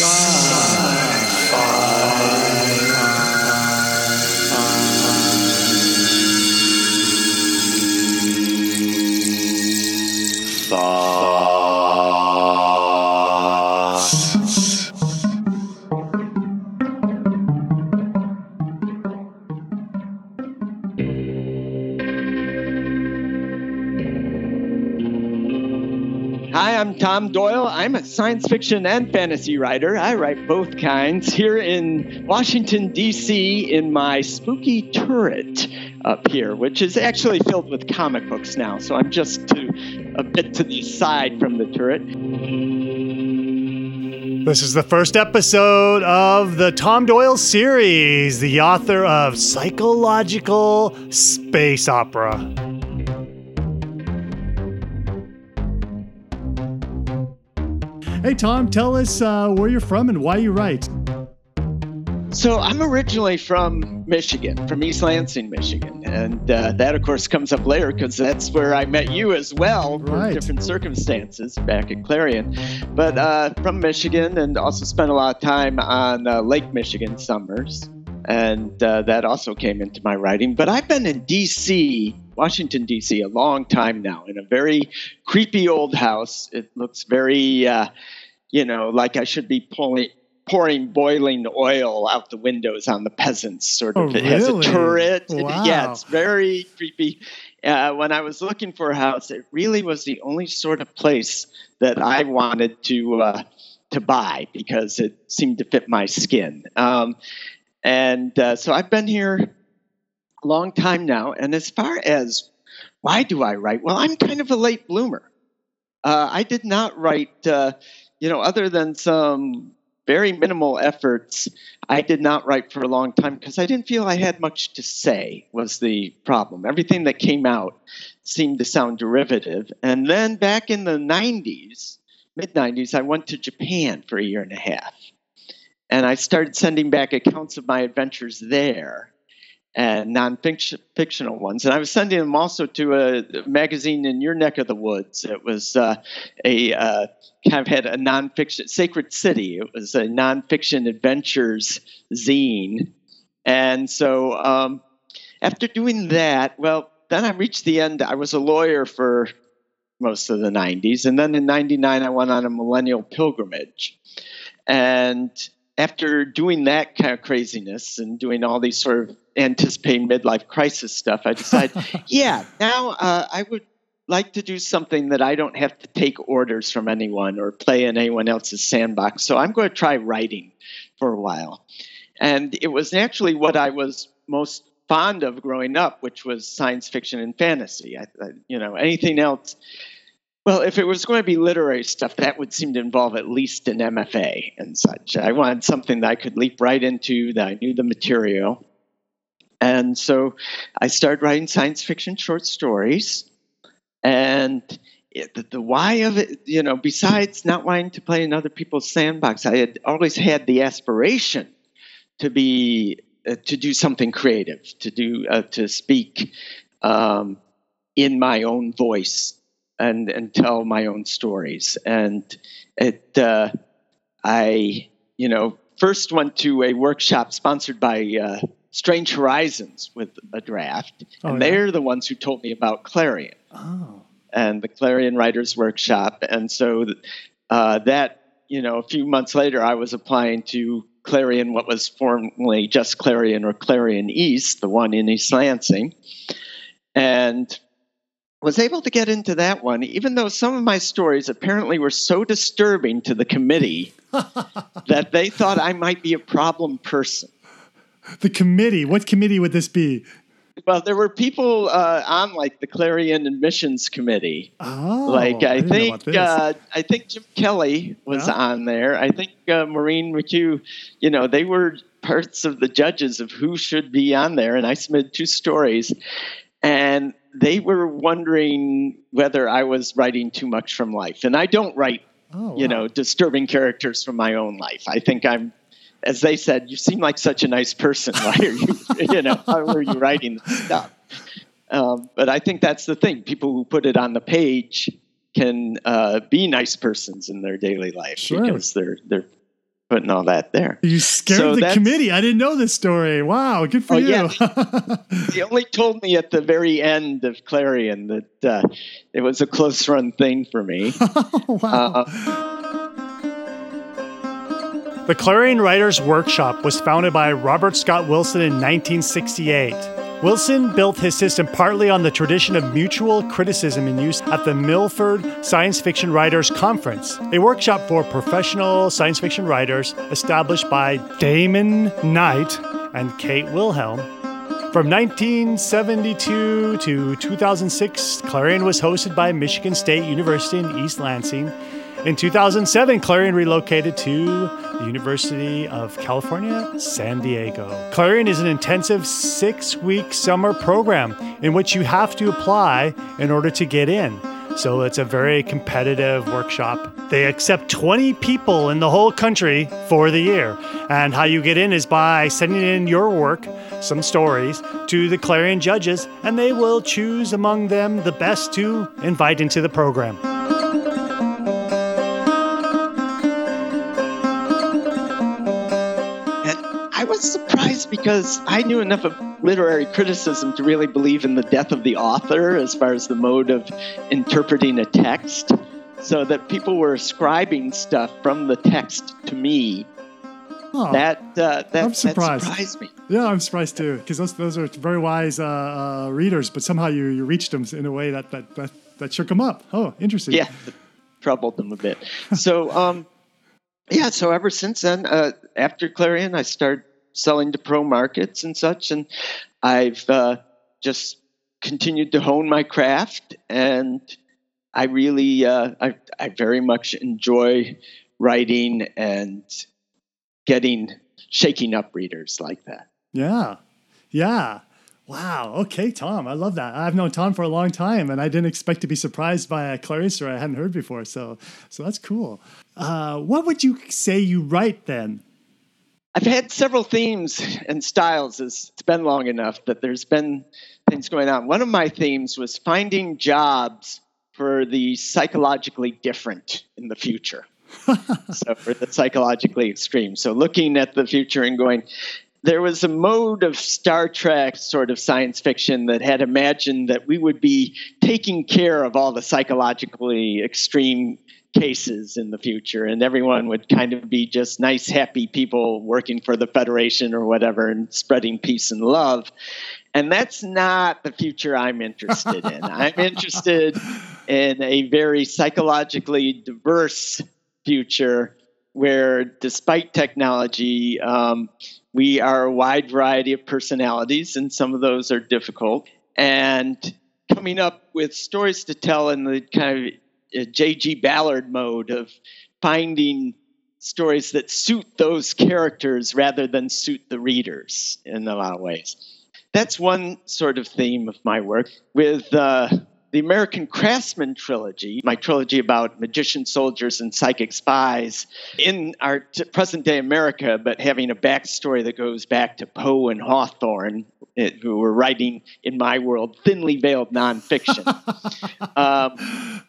God. Hi, I'm Tom Doyle. I'm a science fiction and fantasy writer. I write both kinds here in Washington, D.C., in my spooky turret up here, which is actually filled with comic books now. So I'm just to, a bit to the side from the turret. This is the first episode of the Tom Doyle series, the author of Psychological Space Opera. Hey, Tom, tell us uh, where you're from and why you write. So I'm originally from Michigan, from East Lansing, Michigan, and uh, that, of course, comes up later because that's where I met you as well, Right. for different circumstances back at Clarion. But uh, from Michigan, and also spent a lot of time on uh, Lake Michigan summers, and uh, that also came into my writing. But I've been in D.C. Washington, D.C., a long time now in a very creepy old house. It looks very, uh, you know, like I should be pulling, pouring boiling oil out the windows on the peasants, sort of. Oh, it has a really? turret. It- yeah, it's very creepy. Uh, when I was looking for a house, it really was the only sort of place that I wanted to uh, to buy because it seemed to fit my skin. Um, and uh, so I've been here a long time now. And as far as why do I write? Well, I'm kind of a late bloomer. Uh, I did not write, uh, you know, other than some very minimal efforts. I did not write for a long time because I didn't feel I had much to say. Was the problem? Everything that came out seemed to sound derivative. And then back in the '90s, mid '90s, I went to Japan for a year and a half, and I started sending back accounts of my adventures there and non-fiction fictional ones. And I was sending them also to a magazine in your neck of the woods. It was uh, a uh, kind of had a non-fiction Sacred City. It was a non-fiction adventures zine. And so um, after doing that, well, then I reached the end. I was a lawyer for most of the 90s. And then in 99, I went on a millennial pilgrimage. And after doing that kind of craziness and doing all these sort of anticipating midlife crisis stuff, I decided, yeah, now uh, I would like to do something that I don't have to take orders from anyone or play in anyone else's sandbox. So I'm going to try writing for a while. And it was actually what I was most fond of growing up, which was science fiction and fantasy. I, I, you know, anything else. Well, if it was going to be literary stuff, that would seem to involve at least an MFA and such. I wanted something that I could leap right into, that I knew the material. And so I started writing science fiction short stories. And it, the, why of it, you know, besides not wanting to play in other people's sandbox, I had always had the aspiration to be uh, to do something creative, to do uh, to speak um, in my own voice and and tell my own stories. And it, uh, I, you know, first went to a workshop sponsored by uh, Strange Horizons with a draft, Oh, and yeah? they're the ones who told me about Clarion Oh. and the Clarion Writers Workshop. And so uh, that, you know, a few months later, I was applying to Clarion, what was formerly just Clarion or Clarion East, the one in East Lansing, and was able to get into that one, even though some of my stories apparently were so disturbing to the committee that they thought I might be a problem person. The committee. What committee would this be? Well, there were people uh, on like the Clarion admissions committee Oh, like I, didn't think uh, I think Jim Kelly was Yeah. on there. I think uh, Maureen McHugh, you know, they were parts of the judges of who should be on there, and I submitted two stories, and they were wondering whether I was writing too much from life, and I don't write, oh, you wow. know, disturbing characters from my own life. I think I'm. As they said, you seem like such a nice person. Why are you, you know, how are you writing this stuff? Um, but I think that's the thing. People who put it on the page can uh, be nice persons in their daily life Sure. because they're they're putting all that there. You scared So the committee. I didn't know this story. Wow, good for Oh, you. yeah. He only told me at the very end of Clarion that uh, it was a close run thing for me. wow. Uh, The Clarion Writers Workshop was founded by Robin Scott Wilson in 1968. Wilson built his system partly on the tradition of mutual criticism in use at the Milford Science Fiction Writers Conference, a workshop for professional science fiction writers established by Damon Knight and Kate Wilhelm. From 1972 to 2006, Clarion was hosted by Michigan State University in East Lansing. In 2007, Clarion relocated to the University of California, San Diego. Clarion is an intensive six week summer program in which you have to apply in order to get in. So it's a very competitive workshop. They accept 20 people in the whole country for the year. And how you get in is by sending in your work, some stories, to the Clarion judges, and they will choose among them the best to invite into the program. Was surprised because I knew enough of literary criticism to really believe in the death of the author as far as the mode of interpreting a text. So that people were ascribing stuff from the text to me. Oh, That uh, that, I'm that surprised. surprised me. yeah, I'm surprised too, because those, those are very wise uh, uh, readers, but somehow you, you reached them in a way that, that, that, that shook them up. Oh, interesting. Yeah, troubled them a bit. So um, yeah, so ever since then, uh, after Clarion, I started selling to pro markets and such, and I've uh, just continued to hone my craft, and I really, uh, I, I very much enjoy writing and getting shaking up readers like that. Yeah. Yeah. Wow. Okay, Tom. I love that. I've known Tom for a long time, and I didn't expect to be surprised by a Clarion story I hadn't heard before. So, so that's cool. Uh, what would you say you write then? I've had several themes and styles as it's been long enough that there's been things going on. One of my themes was finding jobs for the psychologically different in the future. so for the psychologically extreme. So looking at the future and going, there was a mode of Star Trek sort of science fiction that had imagined that we would be taking care of all the psychologically extreme cases in the future and everyone would kind of be just nice happy people working for the federation or whatever and spreading peace and love. And that's not the future i'm interested in. I'm interested in a very psychologically diverse future where despite technology um, we are a wide variety of personalities and some of those are difficult. And coming up with stories to tell in the kind of J.G. Ballard mode of finding stories that suit those characters rather than suit the readers in a lot of ways. That's one sort of theme of my work. With uh, the American Craftsman trilogy, my trilogy about magician soldiers and psychic spies in our t- present day America, but having a backstory that goes back to Poe and Hawthorne, it, who were writing, in my world, thinly veiled nonfiction. um,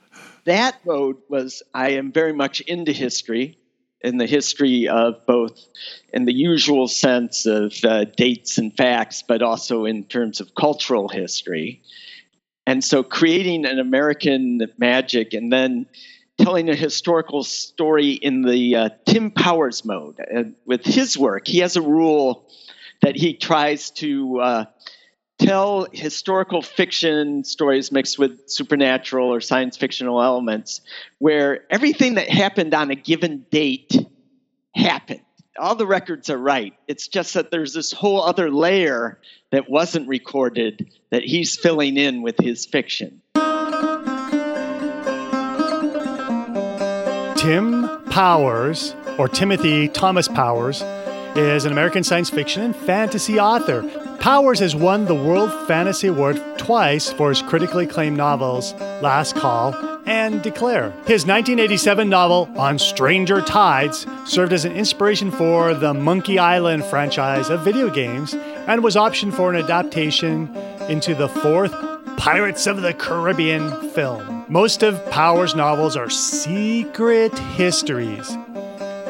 that mode was I am very much into history, in the history of both in the usual sense of uh, dates and facts, but also in terms of cultural history. And so creating an American magic and then telling a historical story in the uh, Tim Powers mode. And with his work, he has a rule that he tries to uh, tell historical fiction stories mixed with supernatural or science fictional elements where everything that happened on a given date happened. All the records are right. It's just that there's this whole other layer that wasn't recorded that he's filling in with his fiction. Tim Powers, or Timothy Thomas Powers, is an American science fiction and fantasy author. Powers has won the World Fantasy Award twice for his critically acclaimed novels Last Call and Declare. His 1987 novel On Stranger Tides served as an inspiration for the Monkey Island franchise of video games and was optioned for an adaptation into the fourth Pirates of the Caribbean film. Most of Powers' novels are secret histories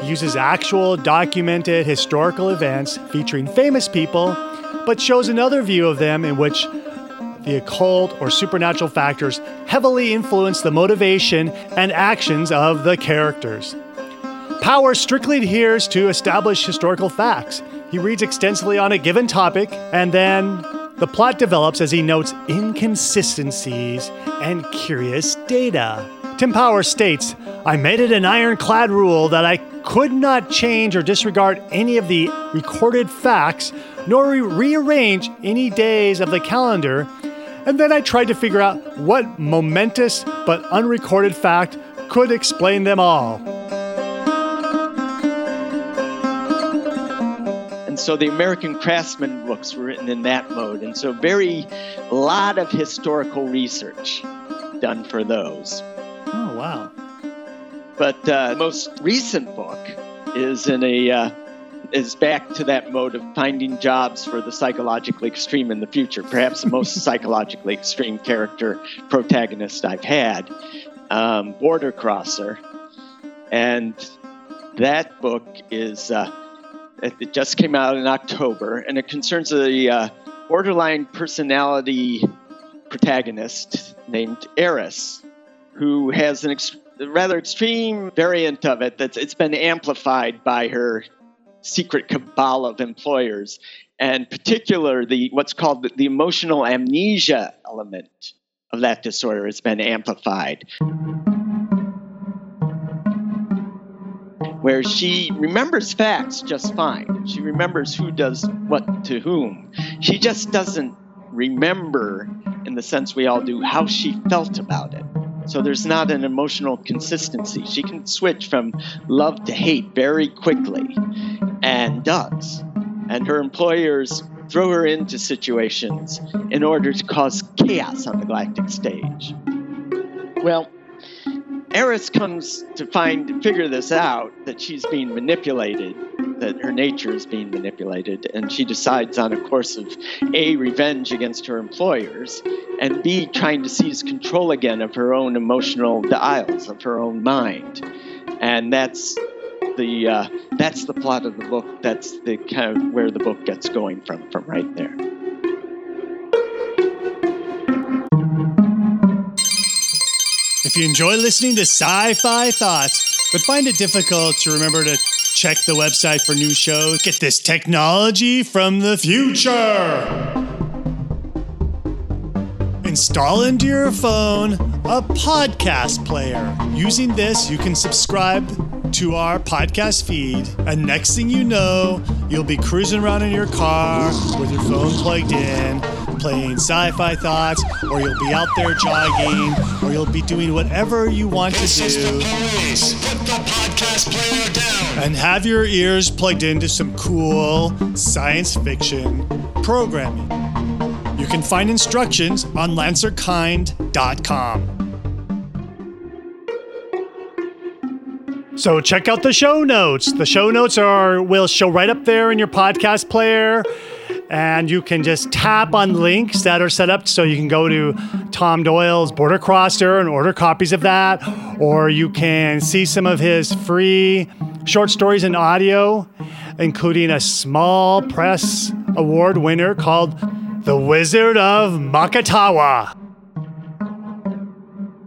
He uses actual documented historical events featuring famous people, but shows another view of them in which the occult or supernatural factors heavily influence the motivation and actions of the characters. Power strictly adheres to established historical facts. He reads extensively on a given topic, and then the plot develops as he notes inconsistencies and curious data. Tim Power states, I made it an ironclad rule that I could not change or disregard any of the recorded facts, nor re- rearrange any days of the calendar. And then I tried to figure out what momentous but unrecorded fact could explain them all. And so the American Craftsman books were written in that mode. And so very lot of historical research done for those. Oh, wow. But uh, the most recent book is in a uh, is back to that mode of finding jobs for the psychologically extreme in the future. Perhaps the most psychologically extreme character protagonist I've had, um, Border Crosser, and that book is uh, it just came out in October, and it concerns a uh, borderline personality protagonist named Eris, who has an ex- rather extreme variant of it that's it's been amplified by her secret cabal of employers and particular the what's called the, the emotional amnesia element of that disorder has been amplified. Where she remembers facts just fine she remembers who does what to whom. She just doesn't remember in the sense we all do how she felt about it so there's not an emotional consistency. She can switch from love to hate very quickly and does. And her employers throw her into situations in order to cause chaos on the galactic stage. Well, Eris comes to find figure this out that she's being manipulated that her nature is being manipulated, and she decides on a course of A, revenge against her employers, and B, trying to seize control again of her own emotional dials, of her own mind. And that's the uh, that's the plot of the book. That's the kind of where the book gets going from, from right there. If you enjoy listening to sci fi thoughts, but find it difficult to remember to check the website for new shows, get this technology from the future. Install into your phone a podcast player. Using this, you can subscribe to our podcast feed, and next thing you know, you'll be cruising around in your car with your phone plugged in, playing sci fi thoughts, or you'll be out there jogging, or you'll be doing whatever you want to do. Is Police, put the podcast player down. And have your ears plugged into some cool science fiction programming. You can find instructions on lancerkind.com. So check out the show notes. The show notes are will show right up there in your podcast player and you can just tap on links that are set up so you can go to Tom Doyle's Border Crosser and order copies of that or you can see some of his free short stories and audio including a small press award winner called The Wizard of Macatawa.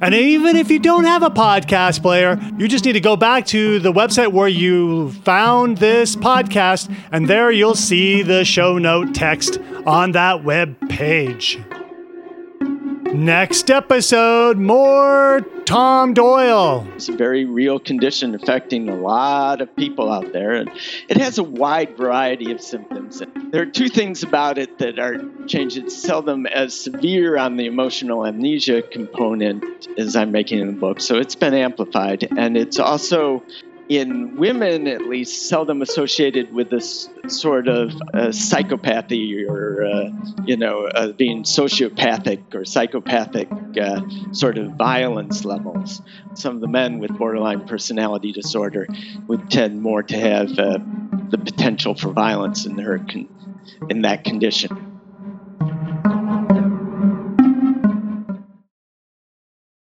And even if you don't have a podcast player, you just need to go back to the website where you found this podcast, and there you'll see the show note text on that web page. Next episode, more Tom Doyle. It's a very real condition affecting a lot of people out there. And it has a wide variety of symptoms. There are two things about it that are changed. It's seldom as severe on the emotional amnesia component as I'm making in the book. So it's been amplified. And it's also in women at least seldom associated with this sort of uh, psychopathy or uh, you know uh, being sociopathic or psychopathic uh, sort of violence levels. Some of the men with borderline personality disorder would tend more to have uh, the potential for violence in their con- in that condition